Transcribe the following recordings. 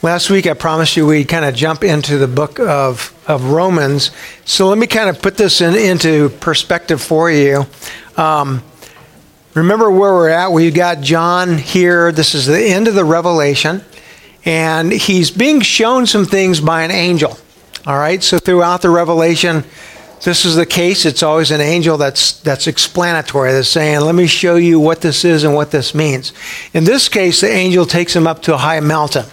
Last week I promised you we'd kind of jump into the book of, of Romans. So let me kind of put this in, into perspective for you. Um, remember where we're at? We've got John here. This is the end of the Revelation. And he's being shown some things by an angel. All right, so throughout the Revelation, this is the case. It's always an angel that's that's explanatory, that's saying, "Let me show you what this is and what this means." In this case, the angel takes him up to a high mountain.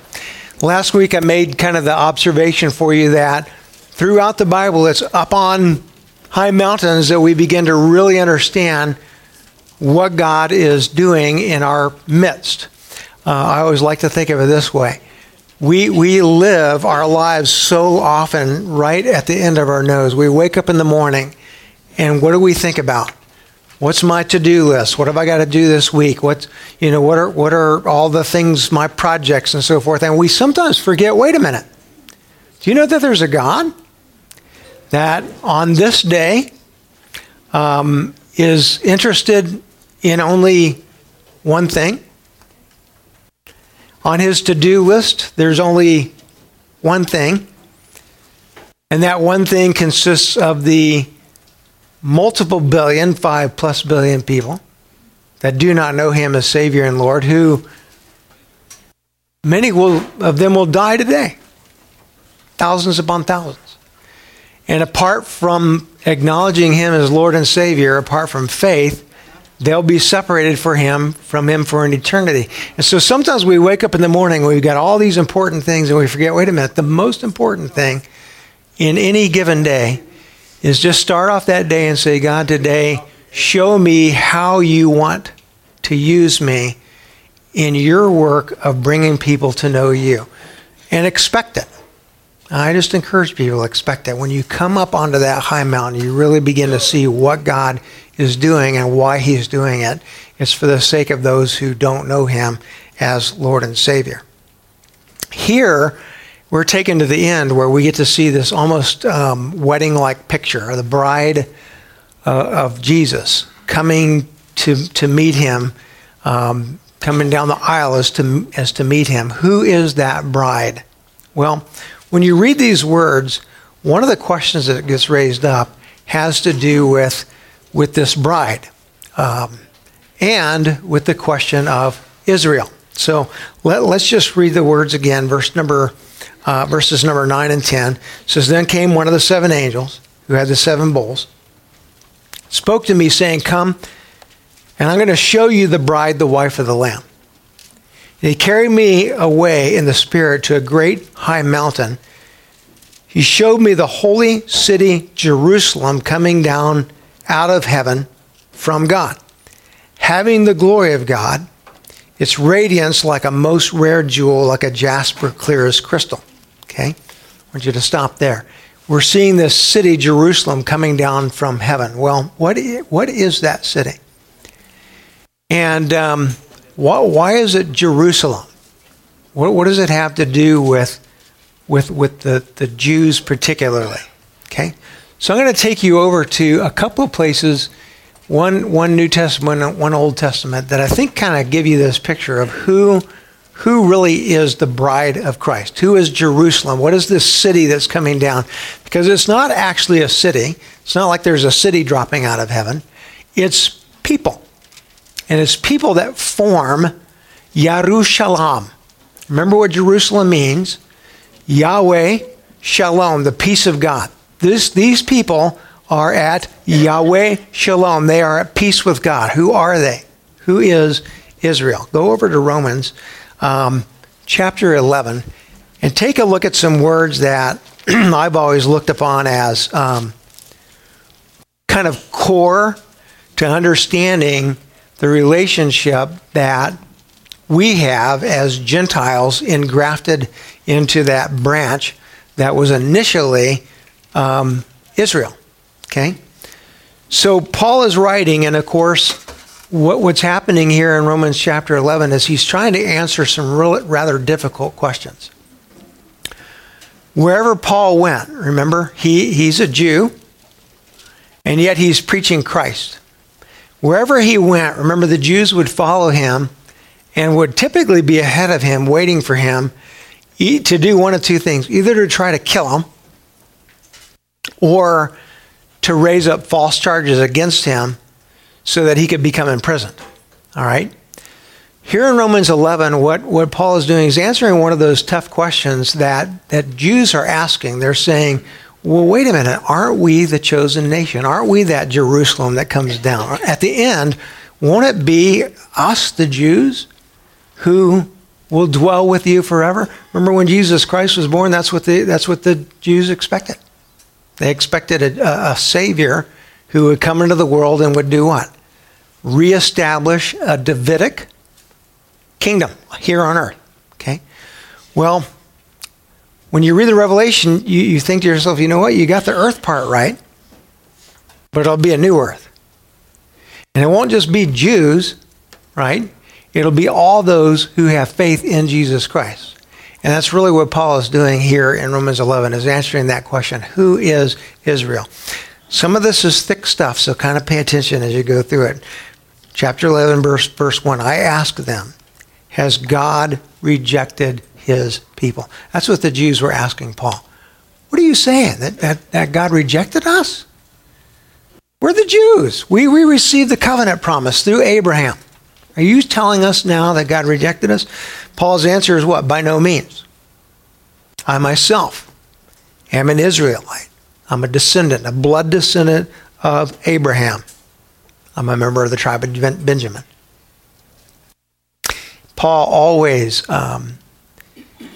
Last week, I made kind of the observation for you that throughout the Bible, it's up on high mountains that we begin to really understand what God is doing in our midst. Uh, I always like to think of it this way. We, we live our lives so often right at the end of our nose. We wake up in the morning, and what do we think about? What's my to-do list? What have I got to do this week? What you know? What are what are all the things, my projects, and so forth? And we sometimes forget. Wait a minute. Do you know that there's a God that on this day um, is interested in only one thing? On his to-do list, there's only one thing, and that one thing consists of the multiple billion, five plus billion people that do not know him as Savior and Lord, who many will, of them will die today. Thousands upon thousands. And apart from acknowledging him as Lord and Savior, apart from faith, they'll be separated for him from him for an eternity. And so sometimes we wake up in the morning, we've got all these important things, and we forget, wait a minute, the most important thing in any given day is just start off that day and say, God, today, show me how you want to use me in your work of bringing people to know you. And expect it. I just encourage people to expect that. When you come up onto that high mountain, you really begin to see what God is doing and why He's doing it. It's for the sake of those who don't know Him as Lord and Savior. Here, we're taken to the end where we get to see this almost um, wedding like picture of the bride uh, of Jesus coming to, to meet him, um, coming down the aisle as to, as to meet him. Who is that bride? Well, when you read these words, one of the questions that gets raised up has to do with, with this bride um, and with the question of Israel. So let, us just read the words again, verse number uh, verses number 9 and 10 says, Then came one of the seven angels who had the seven bowls, spoke to me, saying, Come, and I'm going to show you the bride, the wife of the Lamb. And he carried me away in the Spirit to a great high mountain. He showed me the holy city, Jerusalem, coming down out of heaven from God, having the glory of God, its radiance like a most rare jewel, like a jasper clear as crystal. Okay? I want you to stop there. We're seeing this city, Jerusalem, coming down from heaven. Well, what is, what is that city? And um, why, why, is it Jerusalem? What, what, does it have to do with, with, with the, the Jews particularly? Okay? So I'm going to take you over to a couple of places, one, one New Testament, one Old Testament, that I think kind of give you this picture of who who really is the bride of Christ? Who is Jerusalem? What is this city that's coming down? Because it's not actually a city. It's not like there's a city dropping out of heaven. It's people. And it's people that form Yerushalayim. Remember what Jerusalem means? Yahweh Shalom, the peace of God. This, these people are at Yahweh Shalom. They are at peace with God. Who are they? Who is Israel? Go over to Romans um, chapter 11 and take a look at some words that I've always looked upon as um, kind of core to understanding the relationship that we have as Gentiles engrafted into that branch that was initially um, Israel. Okay? So Paul is writing, and of course, what, what's happening here in Romans chapter 11 is he's trying to answer some real, rather difficult questions. Wherever Paul went, remember, he, he's a Jew, and yet he's preaching Christ. Wherever he went, remember, the Jews would follow him and would typically be ahead of him, waiting for him to do one of two things either to try to kill him or to raise up false charges against him so that he could become imprisoned. All right? Here in Romans 11, what, what Paul is doing is answering one of those tough questions that, that Jews are asking. They're saying, well, wait a minute, aren't we the chosen nation? Aren't we that Jerusalem that comes down? At the end, won't it be us, the Jews, who will dwell with you forever? Remember when Jesus Christ was born, that's what the, that's what the Jews expected. They expected a, a Savior who would come into the world and would do what? Reestablish a Davidic kingdom here on earth. Okay? Well, when you read the Revelation, you, you think to yourself, you know what? You got the earth part right, but it'll be a new earth. And it won't just be Jews, right? It'll be all those who have faith in Jesus Christ. And that's really what Paul is doing here in Romans 11 is answering that question, who is Israel? Some of this is thick stuff, so kind of pay attention as you go through it. Chapter 11 verse verse 1, I ask them, has God rejected his people? That's what the Jews were asking Paul. What are you saying? That, that, that God rejected us? We're the Jews. We, we received the covenant promise through Abraham. Are you telling us now that God rejected us? Paul's answer is what? By no means. I myself am an Israelite. I'm a descendant, a blood descendant of Abraham. I'm a member of the tribe of Benjamin. Paul always um,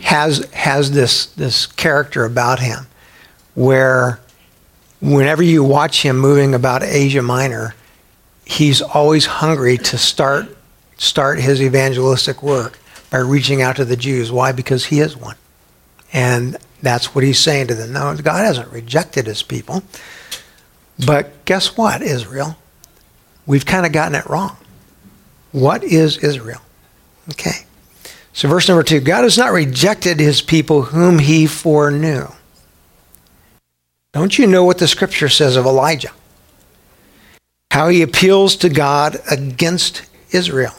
has has this this character about him, where whenever you watch him moving about Asia Minor, he's always hungry to start start his evangelistic work by reaching out to the Jews. Why? Because he is one. And that's what he's saying to them. No, God hasn't rejected his people. But guess what, Israel? We've kind of gotten it wrong. What is Israel? Okay. So, verse number two God has not rejected his people whom he foreknew. Don't you know what the scripture says of Elijah? How he appeals to God against Israel.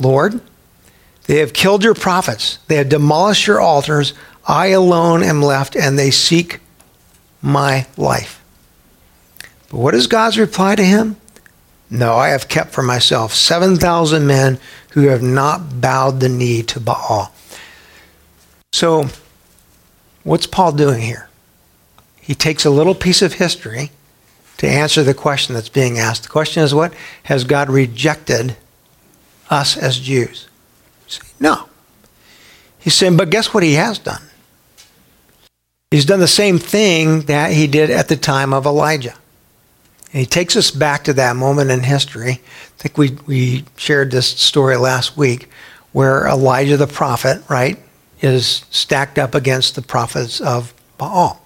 Lord, they have killed your prophets, they have demolished your altars. I alone am left, and they seek my life. But what is God's reply to him? No, I have kept for myself 7,000 men who have not bowed the knee to Baal. So, what's Paul doing here? He takes a little piece of history to answer the question that's being asked. The question is what? Has God rejected us as Jews? No. He's saying, but guess what he has done? He's done the same thing that he did at the time of Elijah. And he takes us back to that moment in history. I think we, we shared this story last week where Elijah the prophet, right, is stacked up against the prophets of Baal.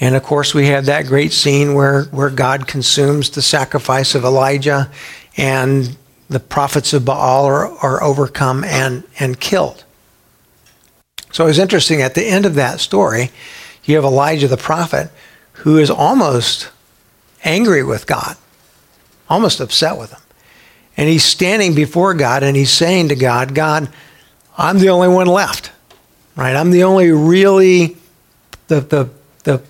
And of course, we have that great scene where, where God consumes the sacrifice of Elijah and the prophets of Baal are, are overcome and, and killed. So it's interesting, at the end of that story, you have Elijah the prophet who is almost angry with God, almost upset with him. And he's standing before God and he's saying to God, God, I'm the only one left, right? I'm the only really, the, the, the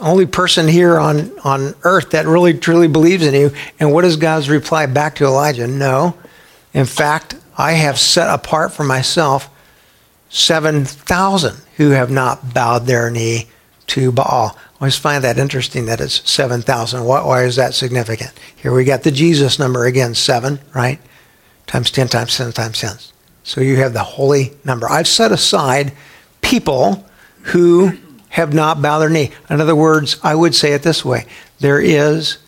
only person here on, on earth that really truly believes in you. And what is God's reply back to Elijah? No. In fact, I have set apart for myself 7,000 who have not bowed their knee to Baal. I always find that interesting that it's 7,000. Why, why is that significant? Here we got the Jesus number again, 7, right? Times 10 times 10 times 10. So you have the holy number. I've set aside people who have not bowed their knee. In other words, I would say it this way there is,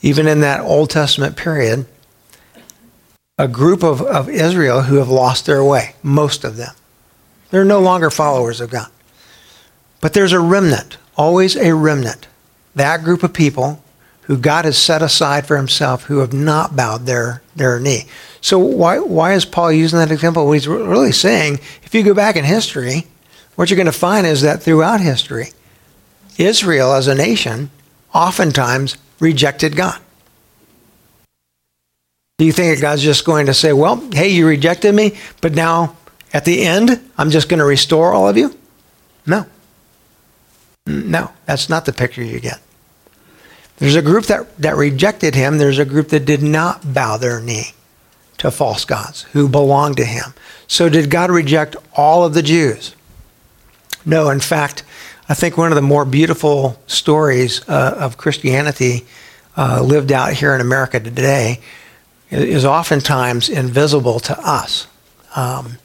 even in that Old Testament period, a group of, of Israel who have lost their way, most of them. They're no longer followers of God. But there's a remnant, always a remnant. That group of people who God has set aside for himself who have not bowed their, their knee. So why, why is Paul using that example? Well, he's really saying, if you go back in history, what you're going to find is that throughout history, Israel as a nation oftentimes rejected God. Do you think that God's just going to say, well, hey, you rejected me, but now at the end, I'm just going to restore all of you? No. No, that's not the picture you get. There's a group that, that rejected him. There's a group that did not bow their knee to false gods who belonged to him. So, did God reject all of the Jews? No, in fact, I think one of the more beautiful stories uh, of Christianity uh, lived out here in America today is oftentimes invisible to us. Um,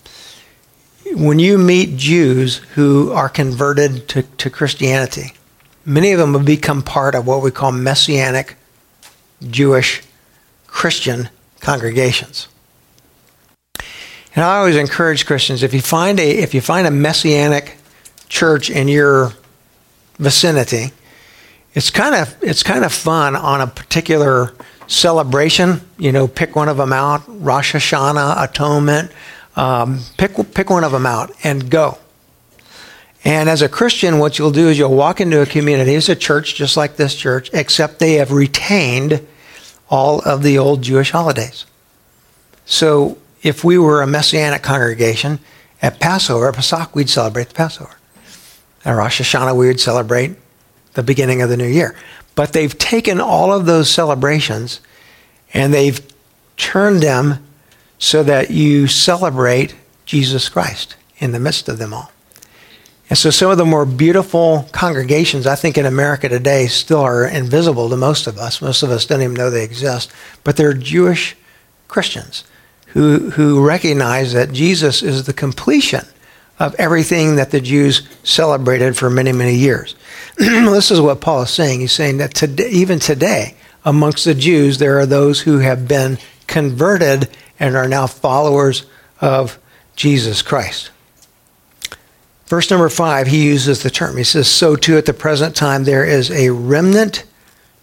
when you meet Jews who are converted to, to Christianity, many of them have become part of what we call Messianic Jewish Christian congregations. And I always encourage Christians if you find a if you find a messianic church in your vicinity, it's kind of it's kind of fun on a particular celebration. You know, pick one of them out: Rosh Hashanah, Atonement. Um, pick pick one of them out and go. And as a Christian, what you'll do is you'll walk into a community. It's a church just like this church, except they have retained all of the old Jewish holidays. So if we were a messianic congregation, at Passover, at Pesach, we'd celebrate the Passover. At Rosh Hashanah, we would celebrate the beginning of the new year. But they've taken all of those celebrations and they've turned them so that you celebrate Jesus Christ in the midst of them all. And so some of the more beautiful congregations, I think, in America today still are invisible to most of us. Most of us don't even know they exist. But they're Jewish Christians who, who recognize that Jesus is the completion of everything that the Jews celebrated for many, many years. this is what Paul is saying. He's saying that today, even today, amongst the Jews, there are those who have been converted and are now followers of Jesus Christ. Verse number five, he uses the term. He says, So too at the present time there is a remnant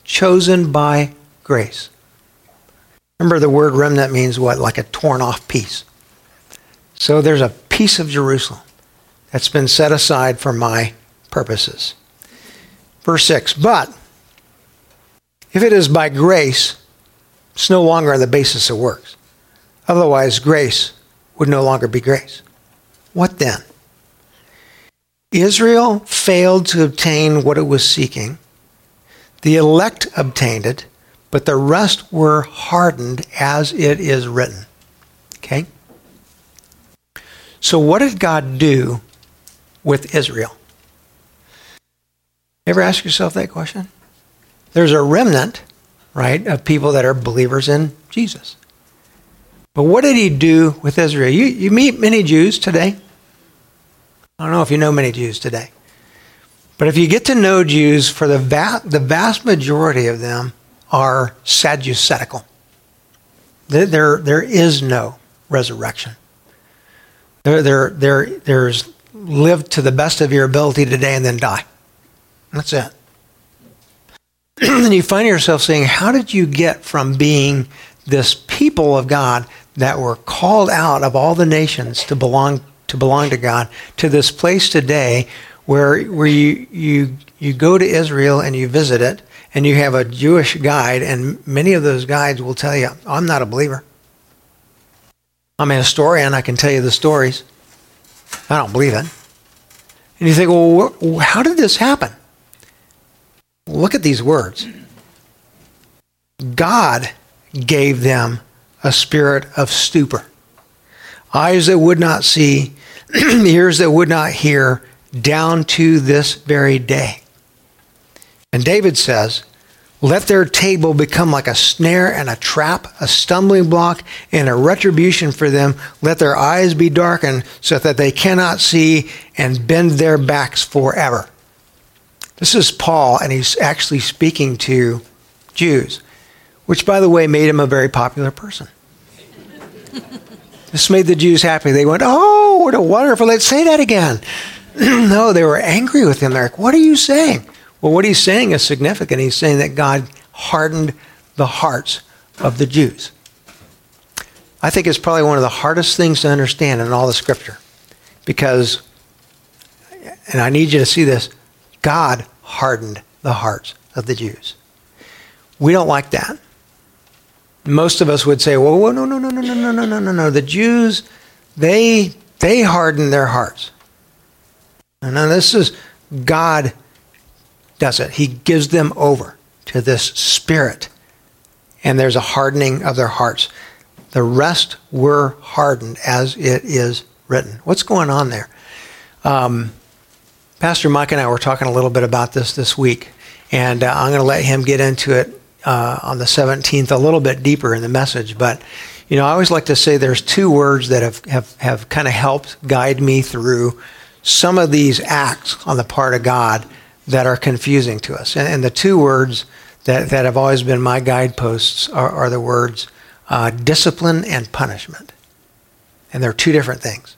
chosen by grace. Remember, the word remnant means what? Like a torn off piece. So there's a piece of Jerusalem that's been set aside for my purposes. Verse 6 But if it is by grace, it's no longer on the basis of works. Otherwise, grace would no longer be grace. What then? Israel failed to obtain what it was seeking. The elect obtained it, but the rest were hardened as it is written. Okay? So, what did God do with Israel? Ever ask yourself that question? There's a remnant, right, of people that are believers in Jesus. But what did he do with Israel? You, you meet many Jews today. I don't know if you know many Jews today. But if you get to know Jews, for the, va- the vast majority of them are Sadducetical. There, there, there is no resurrection. There, there, there, there's live to the best of your ability today and then die. That's it. and you find yourself saying, How did you get from being this people of God that were called out of all the nations to belong to belong to God to this place today where where you you you go to Israel and you visit it and you have a Jewish guide and many of those guides will tell you I'm not a believer. I'm a historian, I can tell you the stories. I don't believe it. And you think, well, how did this happen? Look at these words. God gave them a spirit of stupor. Eyes that would not see, ears that would not hear, down to this very day. And David says, Let their table become like a snare and a trap, a stumbling block and a retribution for them. Let their eyes be darkened so that they cannot see and bend their backs forever. This is Paul, and he's actually speaking to Jews, which, by the way, made him a very popular person. this made the Jews happy. They went, Oh, what a wonderful, let's say that again. no, they were angry with him. They're like, What are you saying? Well, what he's saying is significant. He's saying that God hardened the hearts of the Jews. I think it's probably one of the hardest things to understand in all the scripture because, and I need you to see this, God hardened the hearts of the Jews. We don't like that. Most of us would say, well, well no, no, no, no, no, no, no, no, no, no. The Jews, they They harden their hearts. And now this is God does it. He gives them over to this spirit. And there's a hardening of their hearts. The rest were hardened as it is written. What's going on there? Um, Pastor Mike and I were talking a little bit about this this week, and uh, I'm going to let him get into it uh, on the 17th a little bit deeper in the message. But, you know, I always like to say there's two words that have, have, have kind of helped guide me through some of these acts on the part of God that are confusing to us. And, and the two words that, that have always been my guideposts are, are the words uh, discipline and punishment. And they're two different things.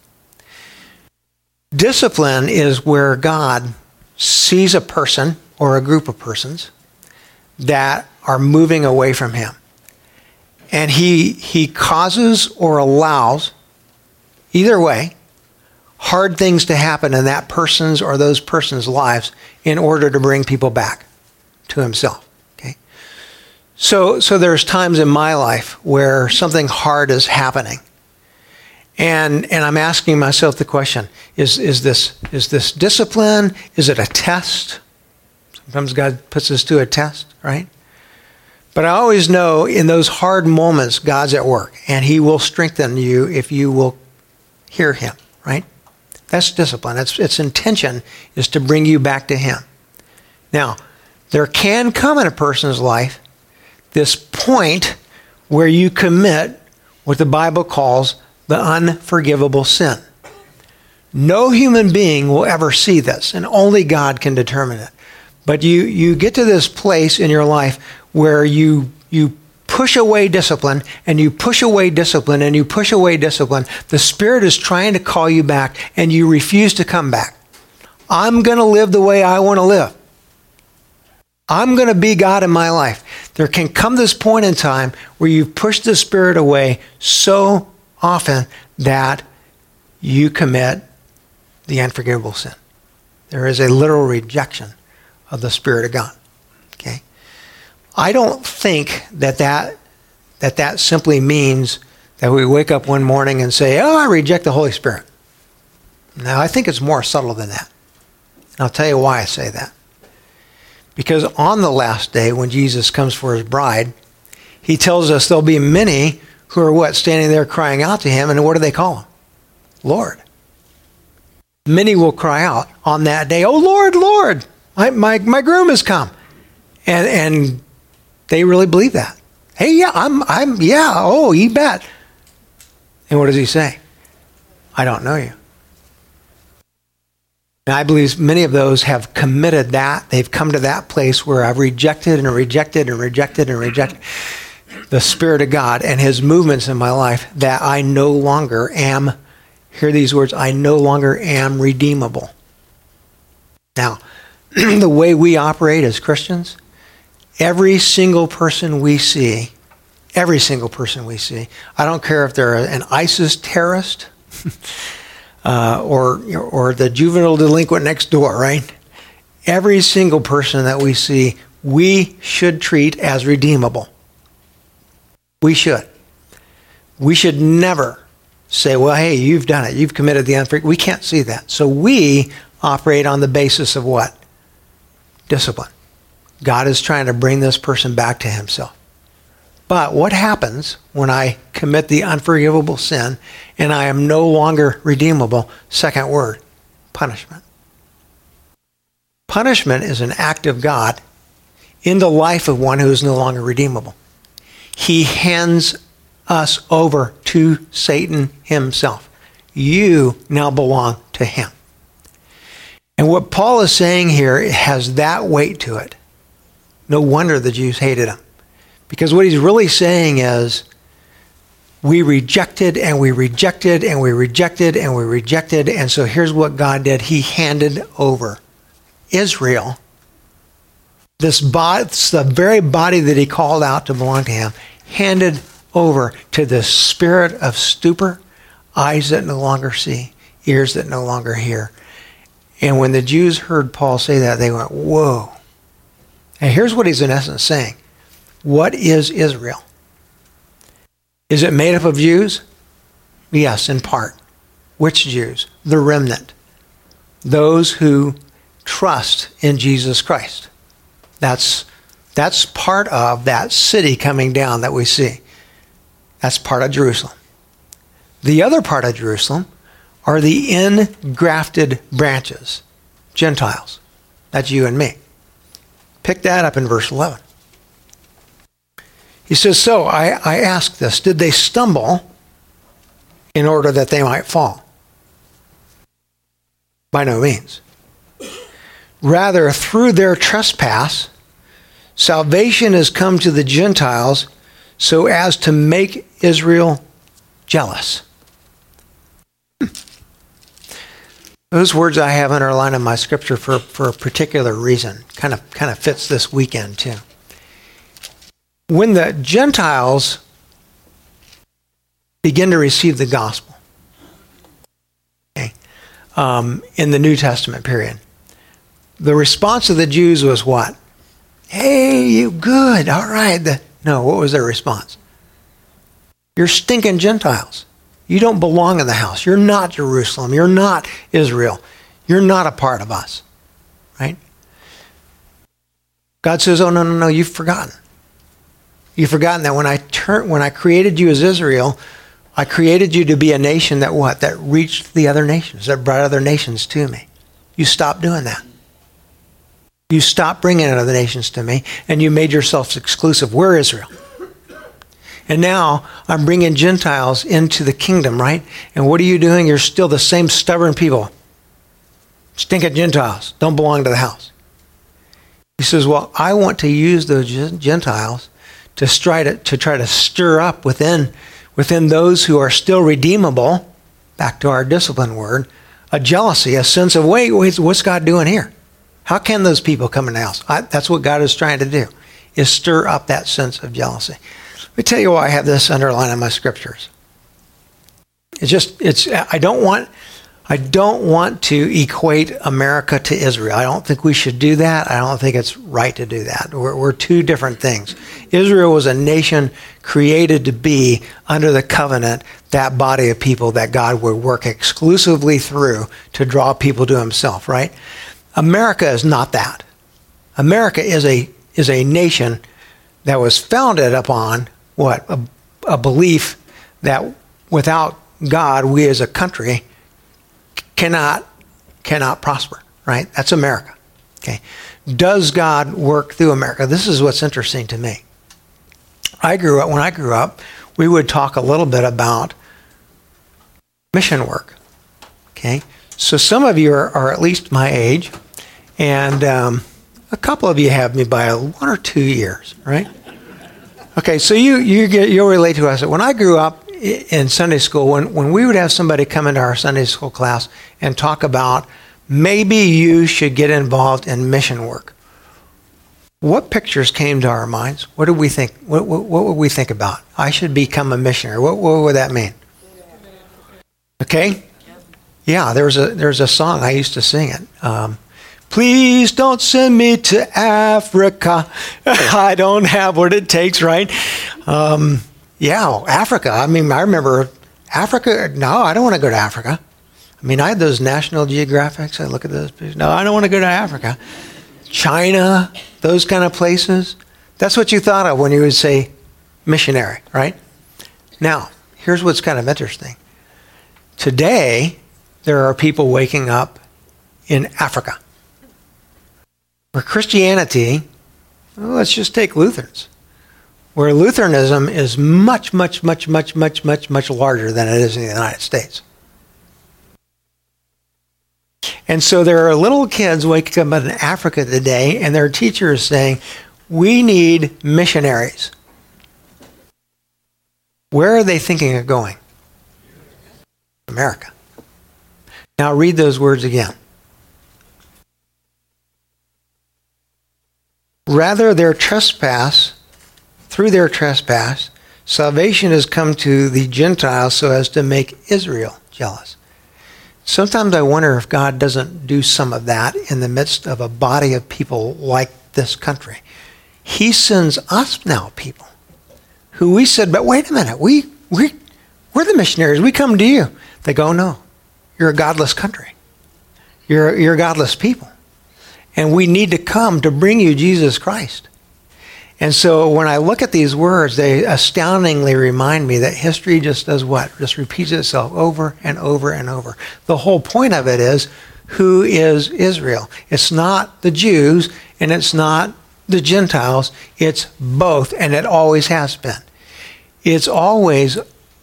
Discipline is where God sees a person or a group of persons that are moving away from Him. And He, he causes or allows, either way, hard things to happen in that person's or those persons' lives in order to bring people back to Himself. Okay? So, so there's times in my life where something hard is happening and, and I'm asking myself the question is, is, this, is this discipline? Is it a test? Sometimes God puts us to a test, right? But I always know in those hard moments, God's at work, and He will strengthen you if you will hear Him, right? That's discipline. Its, its intention is to bring you back to Him. Now, there can come in a person's life this point where you commit what the Bible calls the unforgivable sin. No human being will ever see this, and only God can determine it. But you, you get to this place in your life where you, you push away discipline, and you push away discipline, and you push away discipline. The Spirit is trying to call you back, and you refuse to come back. I'm going to live the way I want to live. I'm going to be God in my life. There can come this point in time where you've pushed the Spirit away so often that you commit the unforgivable sin. There is a literal rejection of the Spirit of God. I don't think that that, that, that simply means that we wake up one morning and say, Oh, I reject the Holy Spirit. Now, I think it's more subtle than that. And I'll tell you why I say that. Because on the last day, when Jesus comes for his bride, he tells us there'll be many who are what? Standing there crying out to him. And what do they call him? Lord. Many will cry out on that day, Oh Lord, Lord, my, my, my groom has come. And, and they really believe that. Hey, yeah, I'm, I'm, yeah, oh, you bet. And what does he say? I don't know you. And I believe many of those have committed that. They've come to that place where I've rejected and rejected and rejected and rejected the Spirit of God and His movements in my life that I no longer am, hear these words, I no longer am redeemable. Now, the way we operate as Christians, every single person we see, every single person we see, I don't care if they're an ISIS terrorist uh, or, or the juvenile delinquent next door, right? Every single person that we see, we should treat as redeemable. We should. We should never say, well, hey, you've done it. You've committed the unforgivable. We can't see that. So we operate on the basis of what? Discipline. God is trying to bring this person back to himself. But what happens when I commit the unforgivable sin and I am no longer redeemable? Second word, punishment. Punishment is an act of God in the life of one who is no longer redeemable he hands us over to Satan himself. You now belong to him. And what Paul is saying here has that weight to it. No wonder the Jews hated him. Because what he's really saying is, we rejected and we rejected and we rejected and we rejected. And so here's what God did He handed over Israel this body, the very body that he called out to belong to him, handed over to the spirit of stupor, eyes that no longer see, ears that no longer hear. And when the Jews heard Paul say that, they went, Whoa. And here's what he's in essence saying What is Israel? Is it made up of Jews? Yes, in part. Which Jews? The remnant. Those who trust in Jesus Christ. That's, that's part of that city coming down that we see. That's part of Jerusalem. The other part of Jerusalem are the ingrafted branches, Gentiles. That's you and me. Pick that up in verse 11. He says, So I, I ask this Did they stumble in order that they might fall? By no means. Rather, through their trespass, salvation has come to the Gentiles so as to make Israel jealous. Those words I have underlined in my scripture for, for a particular reason. Kind of kind of fits this weekend too. When the Gentiles begin to receive the gospel okay, um, in the New Testament period, the response of the Jews was what? Hey, you good? All right. The, no, what was their response? You're stinking Gentiles. You don't belong in the house. You're not Jerusalem. You're not Israel. You're not a part of us. Right? God says, Oh, no, no, no, you've forgotten. You've forgotten that when I turn, when I created you as Israel, I created you to be a nation that what? That reached the other nations, that brought other nations to me. You stopped doing that. You stopped bringing other nations to me, and you made yourselves exclusive. We're Israel. And now I'm bringing Gentiles into the kingdom, right? And what are you doing? You're still the same stubborn people. Stinking Gentiles. Don't belong to the house. He says, Well, I want to use those Gentiles to try to, try to stir up within, within those who are still redeemable, back to our discipline word, a jealousy, a sense of, wait, wait what's God doing here? How can those people come in the house? I, that's what God is trying to do, is stir up that sense of jealousy. Let me tell you why I have this underlined in my scriptures. It's just it's I don't want I don't want to equate America to Israel. I don't think we should do that. I don't think it's right to do that. We're, we're two different things. Israel was a nation created to be under the covenant, that body of people that God would work exclusively through to draw people to himself, right? America is not that. America is a is a nation that was founded upon what? A, a belief that without God, we as a country cannot cannot prosper, right? That's America. Okay. Does God work through America? This is what's interesting to me. I grew up when I grew up, we would talk a little bit about mission work. Okay. So some of you are, are at least my age, and um, a couple of you have me by one or two years, right? Okay, so you you get you'll relate to us. When I grew up in Sunday school, when when we would have somebody come into our Sunday school class and talk about maybe you should get involved in mission work. What pictures came to our minds? What did we think? What, what, what would we think about? I should become a missionary. What, what would that mean? Okay, yeah. There's a there's a song I used to sing it. Um, Please don't send me to Africa. I don't have what it takes, right? Um, yeah, Africa. I mean, I remember Africa. No, I don't want to go to Africa. I mean, I had those National Geographics. I look at those. Pictures. No, I don't want to go to Africa. China, those kind of places. That's what you thought of when you would say missionary, right? Now, here's what's kind of interesting. Today, there are people waking up in Africa where Christianity, well, let's just take Lutherans, where Lutheranism is much, much, much, much, much, much, much larger than it is in the United States. And so there are little kids waking up in Africa today, and their teacher is saying, We need missionaries. Where are they thinking of going? America. Now read those words again. Rather, their trespass, through their trespass, salvation has come to the Gentiles so as to make Israel jealous. Sometimes I wonder if God doesn't do some of that in the midst of a body of people like this country. He sends us now people who we said, but wait a minute, we, we, we're the missionaries. We come to you. They go, no, you're a godless country. You're, you're a godless people. And we need to come to bring you Jesus Christ. And so when I look at these words, they astoundingly remind me that history just does what? Just repeats itself over and over and over. The whole point of it is who is Israel? It's not the Jews and it's not the Gentiles, it's both, and it always has been. It's always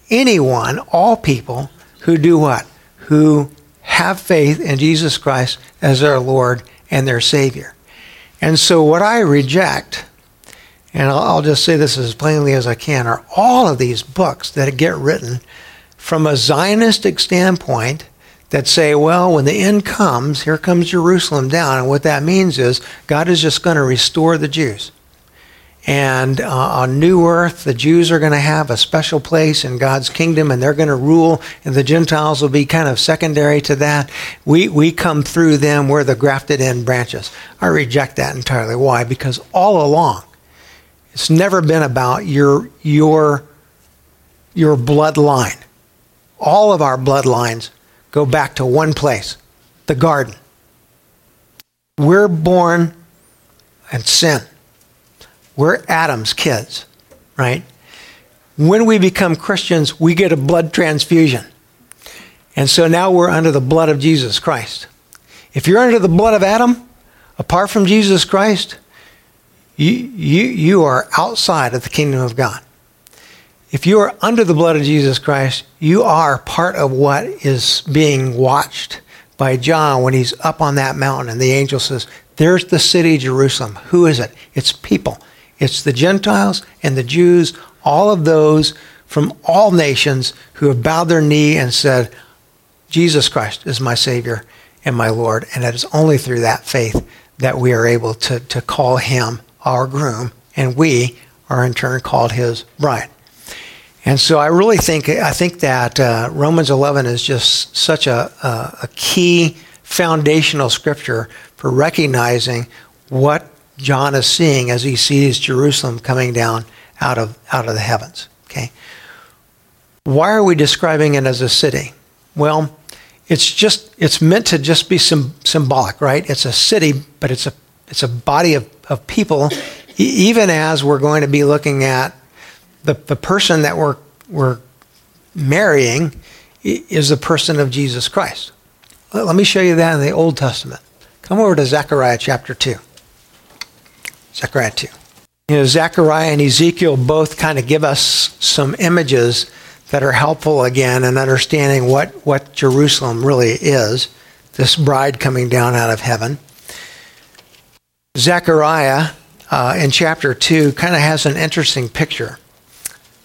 anyone, all people, who do what? Who have faith in Jesus Christ as their Lord and their Savior. And so, what I reject, and I'll, just say this as plainly as I can, are all of these books that get written from a Zionistic standpoint that say, well, when the end comes, here comes Jerusalem down. And what that means is God is just going to restore the Jews. And uh, on New Earth, the Jews are going to have a special place in God's kingdom and they're going to rule, and the Gentiles will be kind of secondary to that. We, we come through them, we're the grafted in branches. I reject that entirely. Why? Because all along, it's never been about your, your, your bloodline. All of our bloodlines go back to one place the garden. We're born and sin. We're Adam's kids, right? When we become Christians, we get a blood transfusion. And so now we're under the blood of Jesus Christ. If you're under the blood of Adam, apart from Jesus Christ, you, you, you are outside of the kingdom of God. If you are under the blood of Jesus Christ, you are part of what is being watched by John when he's up on that mountain and the angel says, There's the city Jerusalem. Who is it? It's people. It's the Gentiles and the Jews, all of those from all nations who have bowed their knee and said, Jesus Christ is my Savior and my Lord. And it is only through that faith that we are able to, to call him our groom, and we are in turn called his bride. And so I really think I think that uh, Romans 11 is just such a, a, a key foundational scripture for recognizing what John is seeing as he sees Jerusalem coming down out of, out of the heavens. Okay? Why are we describing it as a city? Well, it's just it's meant to just be symbolic, right? It's a city, but it's a it's a body of, of people. Even as we're going to be looking at the, the person that we're we're marrying is the person of Jesus Christ. Let me show you that in the Old Testament. Come over to Zechariah chapter 2. Zechariah 2. You know, Zechariah and Ezekiel both kind of give us some images that are helpful again in understanding what, what Jerusalem really is, this bride coming down out of heaven. Zechariah uh, in chapter 2 kind of has an interesting picture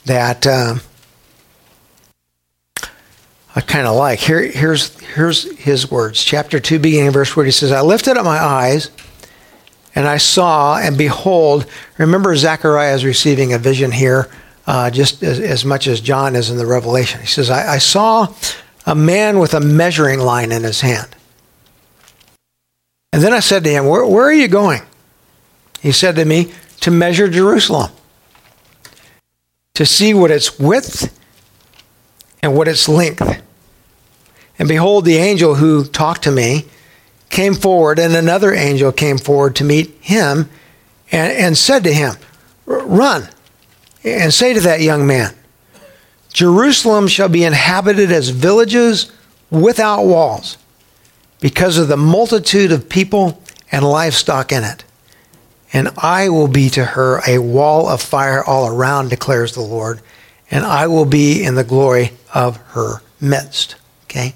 that uh, I kind of like. Here, here's, here's his words. Chapter 2, beginning verse where he says, I lifted up my eyes and I saw, and behold, remember Zechariah is receiving a vision here, uh, just as, as, much as John is in the Revelation. He says, I, I saw a man with a measuring line in his hand. And then I said to him, where, where are you going? He said to me, To measure Jerusalem, to see what its width and what its length. And behold, the angel who talked to me came forward, and another angel came forward to meet him and, and said to him, Run and say to that young man, Jerusalem shall be inhabited as villages without walls because of the multitude of people and livestock in it. And I will be to her a wall of fire all around, declares the Lord, and I will be in the glory of her midst. Okay?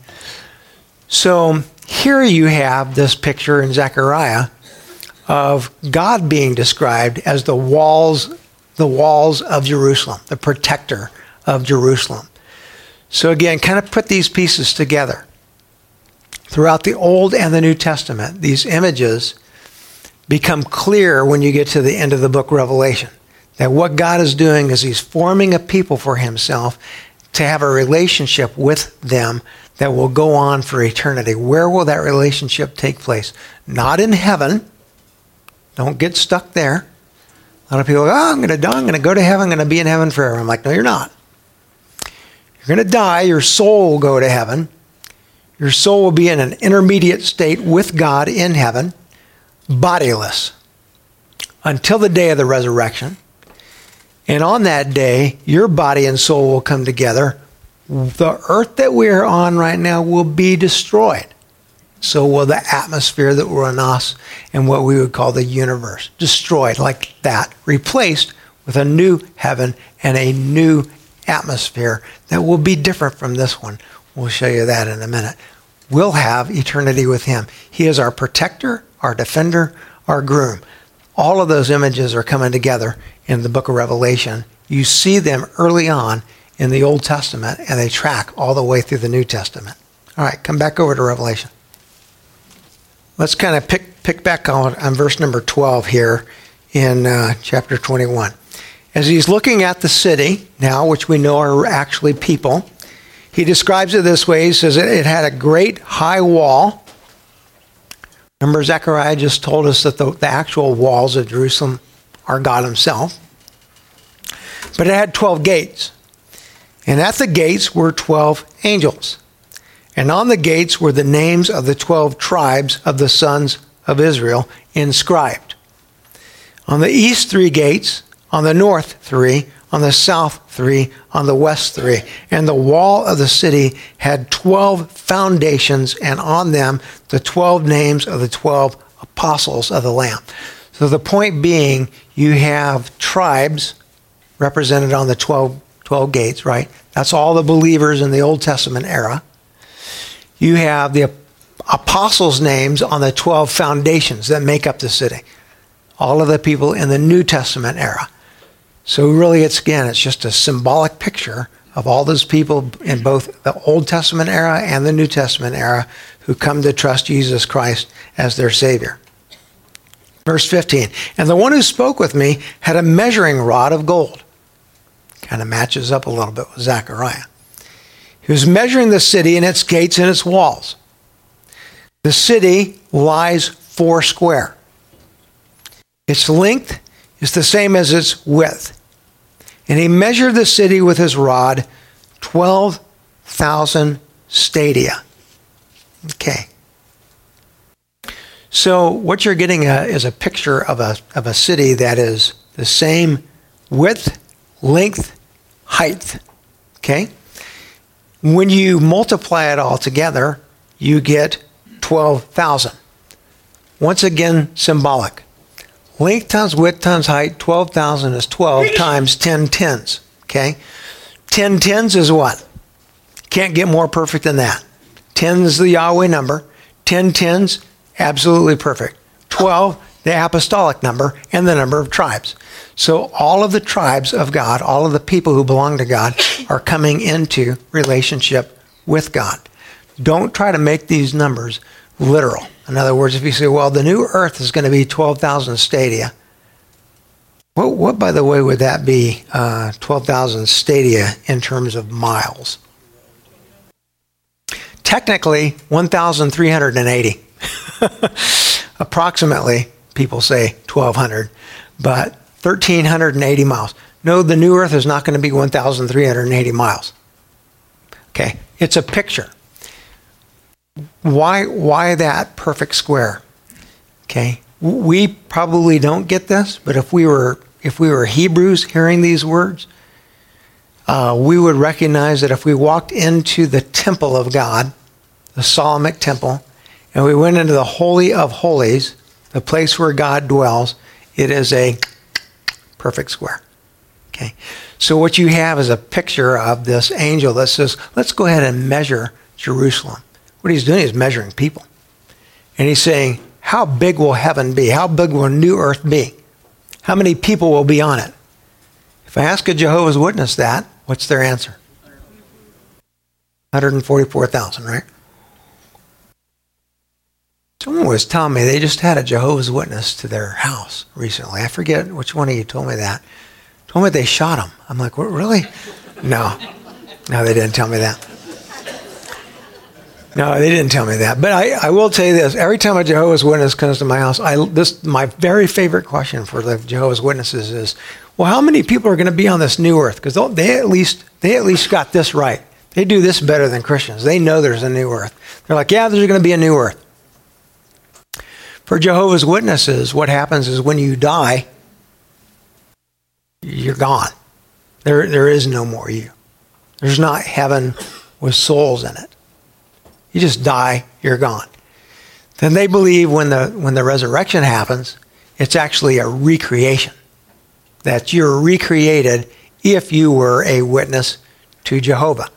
So here you have this picture in Zechariah of God being described as the walls, the walls of Jerusalem, the protector of Jerusalem. So again, kind of put these pieces together. Throughout the Old and the New Testament, these images become clear when you get to the end of the book Revelation. That what God is doing is He's forming a people for Himself to have a relationship with them that will go on for eternity. Where will that relationship take place? Not in heaven. Don't get stuck there. A lot of people go, oh, I'm going to die. I'm going to go to heaven. I'm going to be in heaven forever. I'm like, no, you're not. You're going to die. Your soul will go to heaven. Your soul will be in an intermediate state with God in heaven, bodiless, until the day of the resurrection. And on that day, your body and soul will come together. The earth that we're on right now will be destroyed. So will the atmosphere that we're in us and what we would call the universe. Destroyed like that, replaced with a new heaven and a new atmosphere that will be different from this one. We'll show you that in a minute. We'll have eternity with Him. He is our protector, our defender, our groom. All of those images are coming together in the book of Revelation. You see them early on in the Old Testament, and they track all the way through the New Testament. All right, come back over to Revelation. Let's kind of pick, pick back on, on verse number 12 here in uh, chapter 21. As he's looking at the city now, which we know are actually people, he describes it this way. He says it had a great high wall. Remember, Zechariah just told us that the, the actual walls of Jerusalem are God Himself. But it had 12 gates. And at the gates were 12 angels. And on the gates were the names of the 12 tribes of the sons of Israel inscribed. On the east, three gates on the north three, on the south three, on the west three. And the wall of the city had 12 foundations, and on them the 12 names of the 12 apostles of the Lamb. So the point being, you have tribes represented on the 12, 12 gates, right? That's all the believers in the Old Testament era. You have the apostles' names on the 12 foundations that make up the city. All of the people in the New Testament era. So really, it's again, it's just a symbolic picture of all those people in both the Old Testament era and the New Testament era who come to trust Jesus Christ as their Savior. Verse 15, and the one who spoke with me had a measuring rod of gold. Kind of matches up a little bit with Zechariah. He was measuring the city and its gates and its walls. The city lies four square. Its length is the same as its width. And he measured the city with his rod, 12,000 stadia. Okay. So what you're getting a, is a picture of a, of a city that is the same width, length, height. Okay? When you multiply it all together, you get 12,000. Once again, symbolic. Length times width times height, 12,000 is 12 times 10 tens. Okay? 10 tens is what? Can't get more perfect than that. 10 is the Yahweh number. 10 tens, absolutely perfect. 12, the apostolic number, and the number of tribes. So all of the tribes of God, all of the people who belong to God, are coming into relationship with God. Don't try to make these numbers literal. In other words, if you say, well, the new earth is going to be 12,000 stadia, what, what, by the way, would that be, uh, 12,000 stadia in terms of miles? Technically, 1,380. Approximately, people say 1,200, but 1,380 miles. No, the new earth is not going to be 1,380 miles. Okay, it's a picture. Why, why that perfect square? Okay, we probably don't get this, but if we were if we were Hebrews hearing these words, uh, we would recognize that if we walked into the temple of God, the Solomonic temple, and we went into the Holy of Holies, the place where God dwells, it is a perfect square. Okay, so what you have is a picture of this angel that says, "Let's go ahead and measure Jerusalem." What he's doing is measuring people. And he's saying, How big will heaven be? How big will New Earth be? How many people will be on it? If I ask a Jehovah's Witness that, what's their answer? 144,000, right? Someone was telling me they just had a Jehovah's Witness to their house recently. I forget which one of you told me that. Told me they shot him. I'm like, what, really? No. No, they didn't tell me that. No, they didn't tell me that. But I, I will tell you this: every time a Jehovah's Witness comes to my house, I this my very favorite question for the Jehovah's Witnesses is, well, how many people are going to be on this new earth? Because they at least they at least got this right. They do this better than Christians. They know there's a new earth. They're like, yeah, there's going to be a new earth. For Jehovah's Witnesses, what happens is when you die, you're gone. There, there is no more you. There's not heaven with souls in it. You just die, you're gone. Then they believe when the, when the resurrection happens, it's actually a recreation. That you're recreated if you were a witness to Jehovah,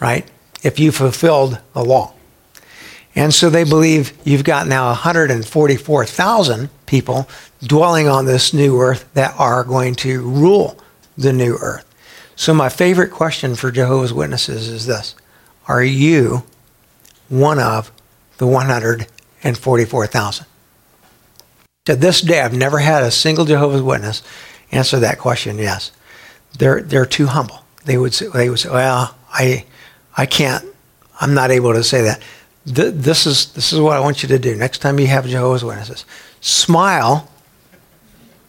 right? If you fulfilled the law. And so they believe you've got now 144,000 people dwelling on this new earth that are going to rule the new earth. So, my favorite question for Jehovah's Witnesses is this Are you one of the 144,000? To this day, I've never had a single Jehovah's Witness answer that question yes. They're, they're too humble. They would, say, they would say, Well, I, I can't, I'm not able to say that this is this is what I want you to do. Next time you have Jehovah's Witnesses, smile.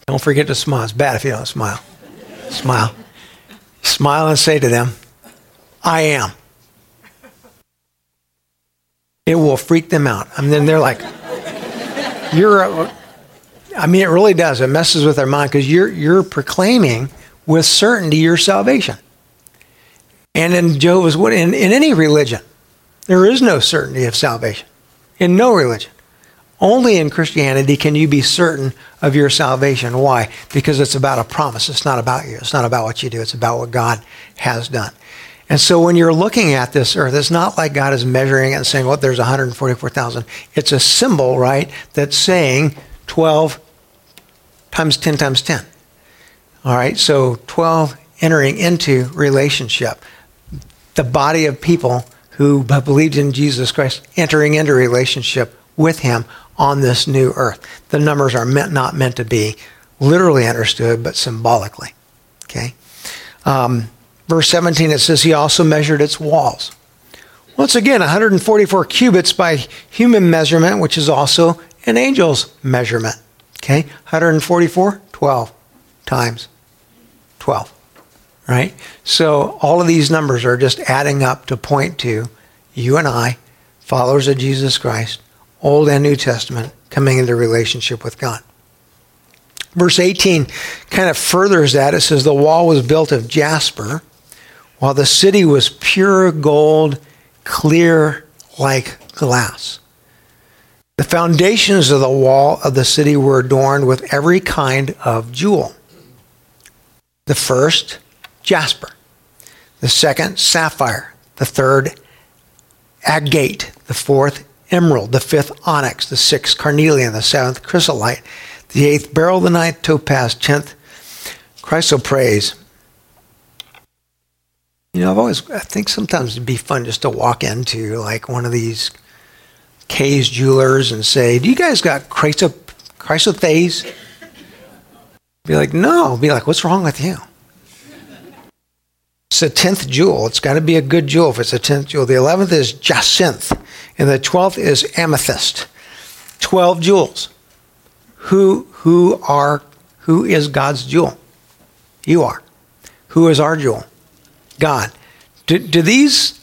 Don't forget to smile. It's bad if you don't smile. Smile. Smile and say to them, I am. It will freak them out. I mean, they're like, you're, I mean, it really does. It messes with their mind because you're, you're proclaiming with certainty your salvation. And in Jehovah's Witness, in, in any religion, there is no certainty of salvation in no religion. Only in Christianity can you be certain of your salvation. Why? Because it's about a promise. It's not about you. It's not about what you do. It's about what God has done. And so when you're looking at this earth, it's not like God is measuring it and saying, well, there's 144,000. It's a symbol, right, that's saying 12 times 10 times 10. All right, so 12 entering into relationship. The body of people who believed in Jesus Christ entering into relationship with him on this new earth. The numbers are meant, not meant to be literally understood, but symbolically. Okay? Um, verse 17, it says, He also measured its walls. Once again, 144 cubits by human measurement, which is also an angel's measurement. Okay? 144, 12 times 12 right? So all of these numbers are just adding up to point to you and I, followers of Jesus Christ, Old and New Testament, coming into relationship with God. Verse 18 kind of furthers that. It says, The wall was built of jasper, while the city was pure gold, clear like glass. The foundations of the wall of the city were adorned with every kind of jewel. The first, jasper. The second, sapphire. The third, agate. The fourth, emerald. The fifth, onyx. The sixth, carnelian. The seventh, chrysolite. The eighth, beryl. The ninth, topaz. Tenth, chrysoprase. You know, I've always, I think sometimes it'd be fun just to walk into like one of these Kay's jewelers and say, Do you guys got chrysop- chrysoprase? Be like, No. Be like, What's wrong with you? It's the tenth jewel. It's got to be a good jewel if it's a tenth jewel. The eleventh is jacinth, and the twelfth is amethyst. Twelve jewels. Who who are who is God's jewel? You are. Who is our jewel? God. Do, do these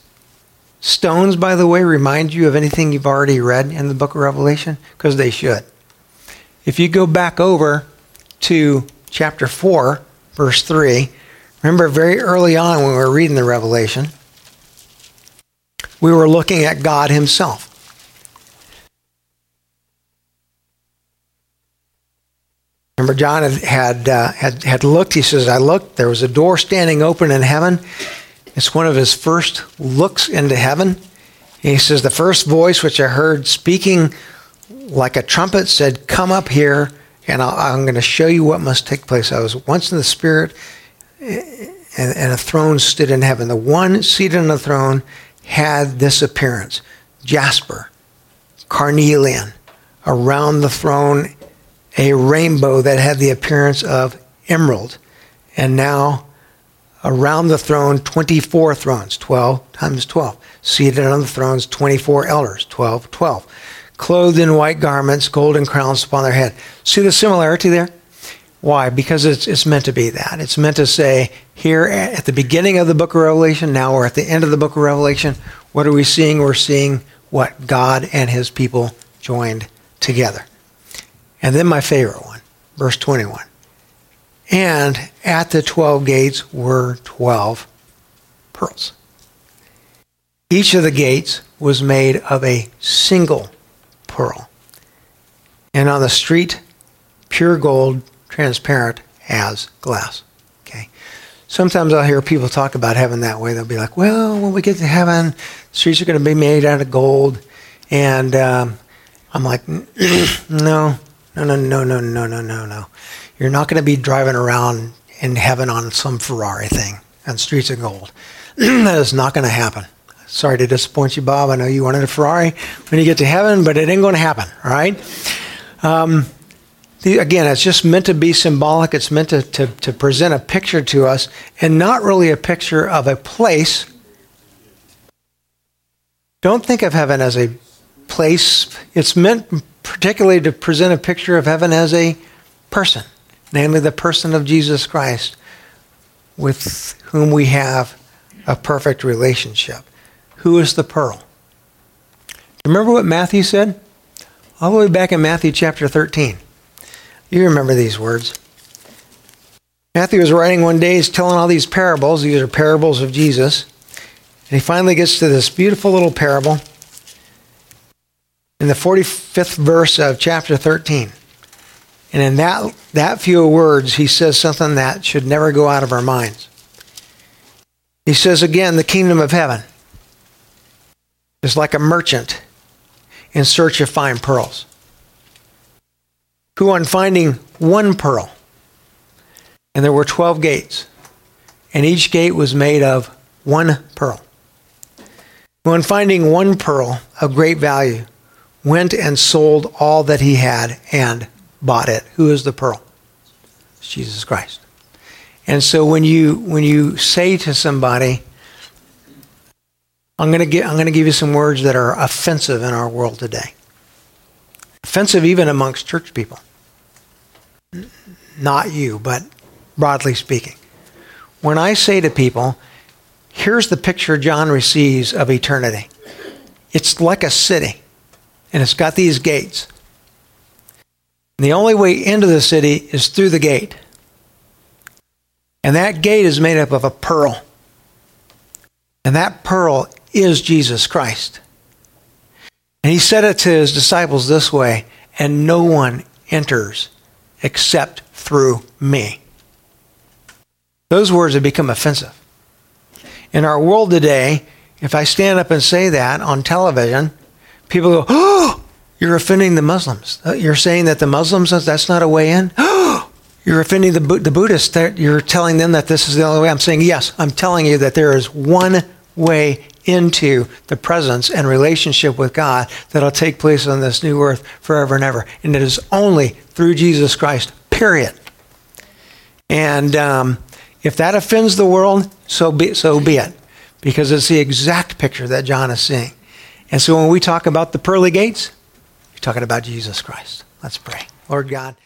stones, by the way, remind you of anything you've already read in the book of Revelation? Because they should. If you go back over to chapter 4, verse 3, Remember, very early on when we were reading the Revelation, we were looking at God Himself. Remember, John had had, uh, had had looked. He says, "I looked. There was a door standing open in heaven." It's one of his first looks into heaven. And he says, "The first voice which I heard speaking like a trumpet said, "Come up here, and i am going to show you what must take place." I was once in the Spirit, and, and a throne stood in heaven. The one seated on the throne had this appearance jasper, carnelian, around the throne, a rainbow that had the appearance of emerald. And now, around the throne, 24 thrones, 12 times 12. Seated on the thrones, 24 elders, 12, 12. Clothed in white garments, golden crowns upon their head. See the similarity there? Why? Because it's, it's meant to be that. It's meant to say, here at the beginning of the book of Revelation, now we're at the end of the book of Revelation. What are we seeing? We're seeing what God and his people joined together. And then my favorite one, verse 21. And at the 12 gates were 12 pearls. Each of the gates was made of a single pearl. And on the street, pure gold, transparent as glass. Okay. Sometimes I'll hear people talk about heaven that way. They'll be like, well, when we get to heaven, streets are going to be made out of gold. And um, I'm like, no, no, no, no, no, no, no, no, no. You're not going to be driving around in heaven on some Ferrari thing on streets of gold. that is not going to happen. Sorry to disappoint you, Bob. I know you wanted a Ferrari when you get to heaven, but it ain't going to happen, all right? Um, the, again, it's just meant to be symbolic. It's meant to, to, to present a picture to us and not really a picture of a place. Don't think of heaven as a place. It's meant particularly to present a picture of heaven as a person, namely the person of Jesus Christ, with whom we have a perfect relationship. Who is the pearl? Remember what Matthew said? All the way back in Matthew chapter 13. You remember these words. Matthew was writing one day, he's telling all these parables. These are parables of Jesus. And he finally gets to this beautiful little parable in the 45th verse of chapter 13. And in that, that few words, he says something that should never go out of our minds. He says again, the kingdom of heaven is like a merchant in search of fine pearls, who on finding one pearl, and there were 12 gates, and each gate was made of one pearl, who on finding one pearl of great value, went and sold all that he had and bought it. Who is the pearl? It's Jesus Christ. And so when you when you say to somebody, I'm to get, I'm going to give you some words that are offensive in our world today. Offensive even amongst church people. Not you, but broadly speaking. When I say to people, here's the picture John receives of eternity. It's like a city, and it's got these gates. And the only way into the city is through the gate. And that gate is made up of a pearl. And that pearl is Jesus Christ. And he said it to his disciples this way and no one enters except through me. Those words have become offensive. In our world today, if I stand up and say that on television, people go, Oh, you're offending the Muslims. Uh, you're saying that the Muslims, that's not a way in? Oh, you're offending the, the Buddhists. You're telling them that this is the only way. I'm saying, yes, I'm telling you that there is one way into the presence and relationship with God that'll take place on this new earth forever and ever. And it is only through Jesus Christ, period. And um, if that offends the world, so be, so be it, because it's the exact picture that John is seeing. And so when we talk about the pearly gates, we're talking about Jesus Christ. Let's pray. Lord God.